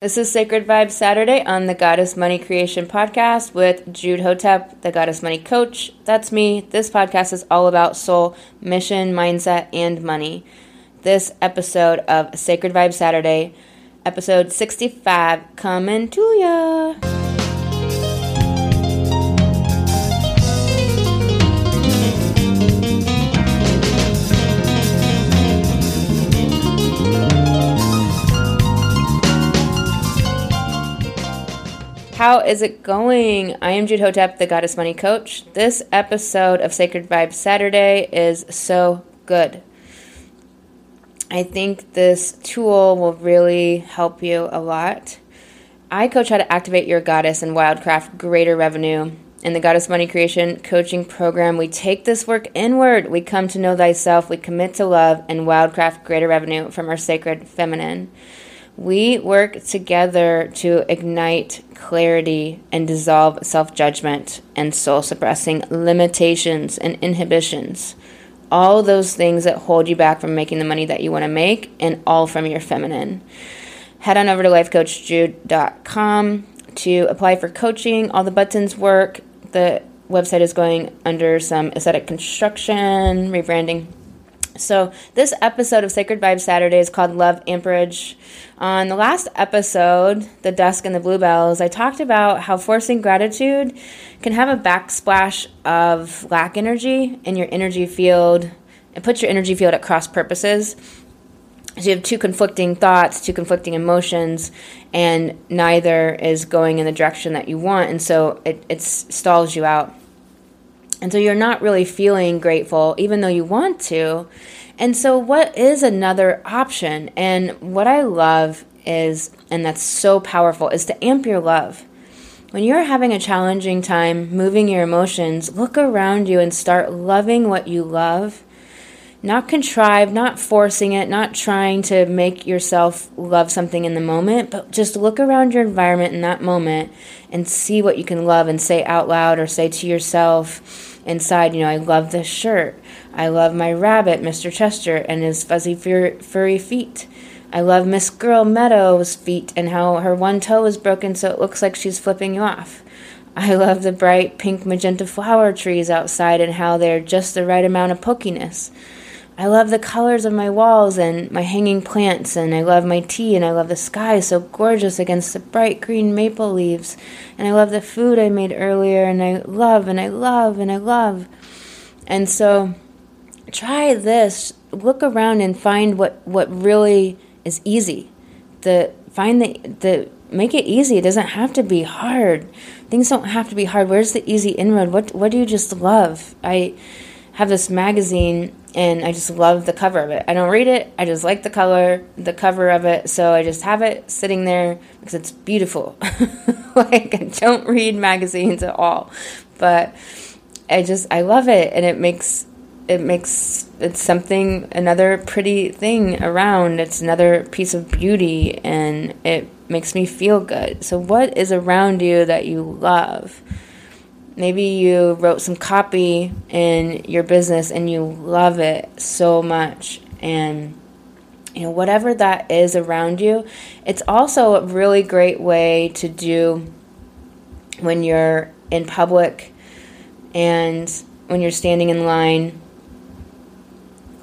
This is Sacred Vibe Saturday on the Goddess Money Creation Podcast with Jude Hotep, the Goddess Money Coach. That's me. This podcast is all about soul, mission, mindset, and money. This episode of Sacred Vibe Saturday, episode 65, coming to ya. How is it going? I am Jude Hotep, the Goddess Money Coach. This episode of Sacred Vibe Saturday is so good. I think this tool will really help you a lot. I coach how to activate your goddess and wildcraft greater revenue. In the Goddess Money Creation Coaching Program, we take this work inward. We come to know thyself. We commit to love and wildcraft greater revenue from our sacred feminine. We work together to ignite clarity and dissolve self judgment and soul suppressing limitations and inhibitions. All those things that hold you back from making the money that you want to make, and all from your feminine. Head on over to lifecoachjude.com to apply for coaching. All the buttons work. The website is going under some aesthetic construction, rebranding so, this episode of Sacred Vibe Saturday is called Love Amperage. On the last episode, The Dusk and the Bluebells, I talked about how forcing gratitude can have a backsplash of lack energy in your energy field. It puts your energy field at cross purposes. So, you have two conflicting thoughts, two conflicting emotions, and neither is going in the direction that you want. And so, it, it stalls you out. And so you're not really feeling grateful, even though you want to. And so, what is another option? And what I love is, and that's so powerful, is to amp your love. When you're having a challenging time moving your emotions, look around you and start loving what you love. Not contrive, not forcing it, not trying to make yourself love something in the moment, but just look around your environment in that moment and see what you can love and say out loud or say to yourself inside, you know, I love this shirt. I love my rabbit, Mr. Chester, and his fuzzy fur- furry feet. I love Miss Girl Meadow's feet and how her one toe is broken so it looks like she's flipping you off. I love the bright pink magenta flower trees outside and how they're just the right amount of pokiness. I love the colors of my walls and my hanging plants, and I love my tea, and I love the sky so gorgeous against the bright green maple leaves, and I love the food I made earlier, and I love, and I love, and I love. And so try this. Look around and find what, what really is easy. The find the the make it easy. It doesn't have to be hard. Things don't have to be hard. Where's the easy inroad? What what do you just love? I have this magazine and I just love the cover of it. I don't read it, I just like the color, the cover of it, so I just have it sitting there because it's beautiful. like I don't read magazines at all, but I just I love it and it makes it makes it's something another pretty thing around. It's another piece of beauty and it makes me feel good. So what is around you that you love? Maybe you wrote some copy in your business and you love it so much and you know whatever that is around you. It's also a really great way to do when you're in public and when you're standing in line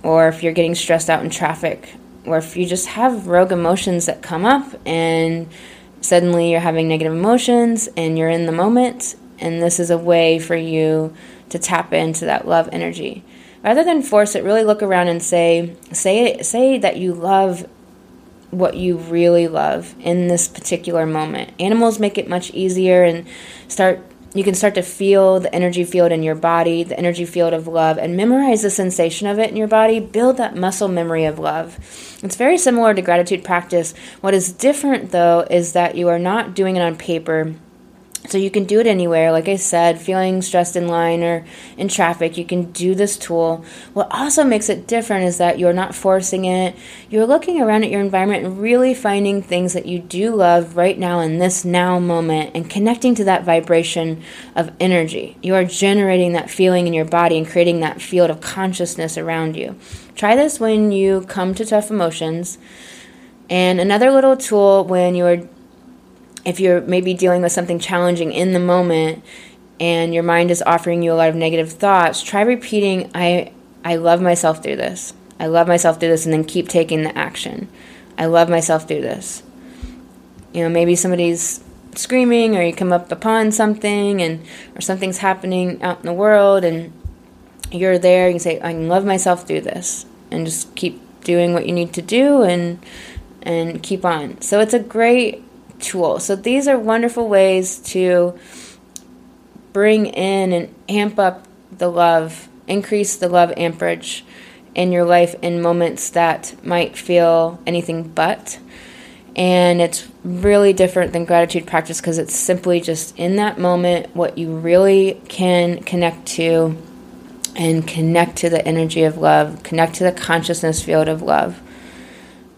or if you're getting stressed out in traffic or if you just have rogue emotions that come up and suddenly you're having negative emotions and you're in the moment and this is a way for you to tap into that love energy. Rather than force it, really look around and say, say, say that you love what you really love in this particular moment. Animals make it much easier and start you can start to feel the energy field in your body, the energy field of love, and memorize the sensation of it in your body. Build that muscle memory of love. It's very similar to gratitude practice. What is different, though, is that you are not doing it on paper so you can do it anywhere. Like I said, feeling stressed in line or in traffic, you can do this tool. What also makes it different is that you're not forcing it. You're looking around at your environment and really finding things that you do love right now in this now moment and connecting to that vibration of energy. You are generating that feeling in your body and creating that field of consciousness around you. Try this when you come to tough emotions. And another little tool when you are if you're maybe dealing with something challenging in the moment and your mind is offering you a lot of negative thoughts, try repeating, I, I love myself through this. I love myself through this, and then keep taking the action. I love myself through this. You know, maybe somebody's screaming or you come up upon something and or something's happening out in the world and you're there, you can say, I love myself through this and just keep doing what you need to do and and keep on. So it's a great So these are wonderful ways to bring in and amp up the love, increase the love amperage in your life in moments that might feel anything but. And it's really different than gratitude practice because it's simply just in that moment what you really can connect to and connect to the energy of love, connect to the consciousness field of love.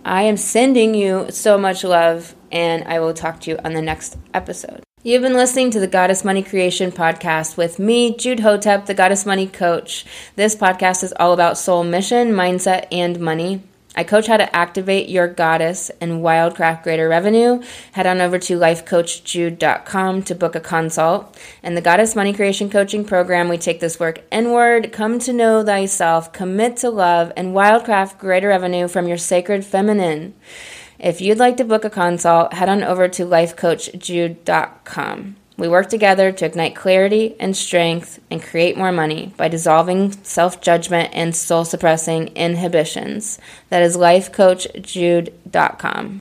I am sending you so much love, and I will talk to you on the next episode. You've been listening to the Goddess Money Creation podcast with me, Jude Hotep, the Goddess Money Coach. This podcast is all about soul mission, mindset, and money. I coach how to activate your goddess and wildcraft greater revenue. Head on over to lifecoachjude.com to book a consult. And the Goddess Money Creation Coaching Program, we take this work inward, come to know thyself, commit to love, and wildcraft greater revenue from your sacred feminine. If you'd like to book a consult, head on over to lifecoachjude.com. We work together to ignite clarity and strength and create more money by dissolving self judgment and soul suppressing inhibitions. That is lifecoachjude.com.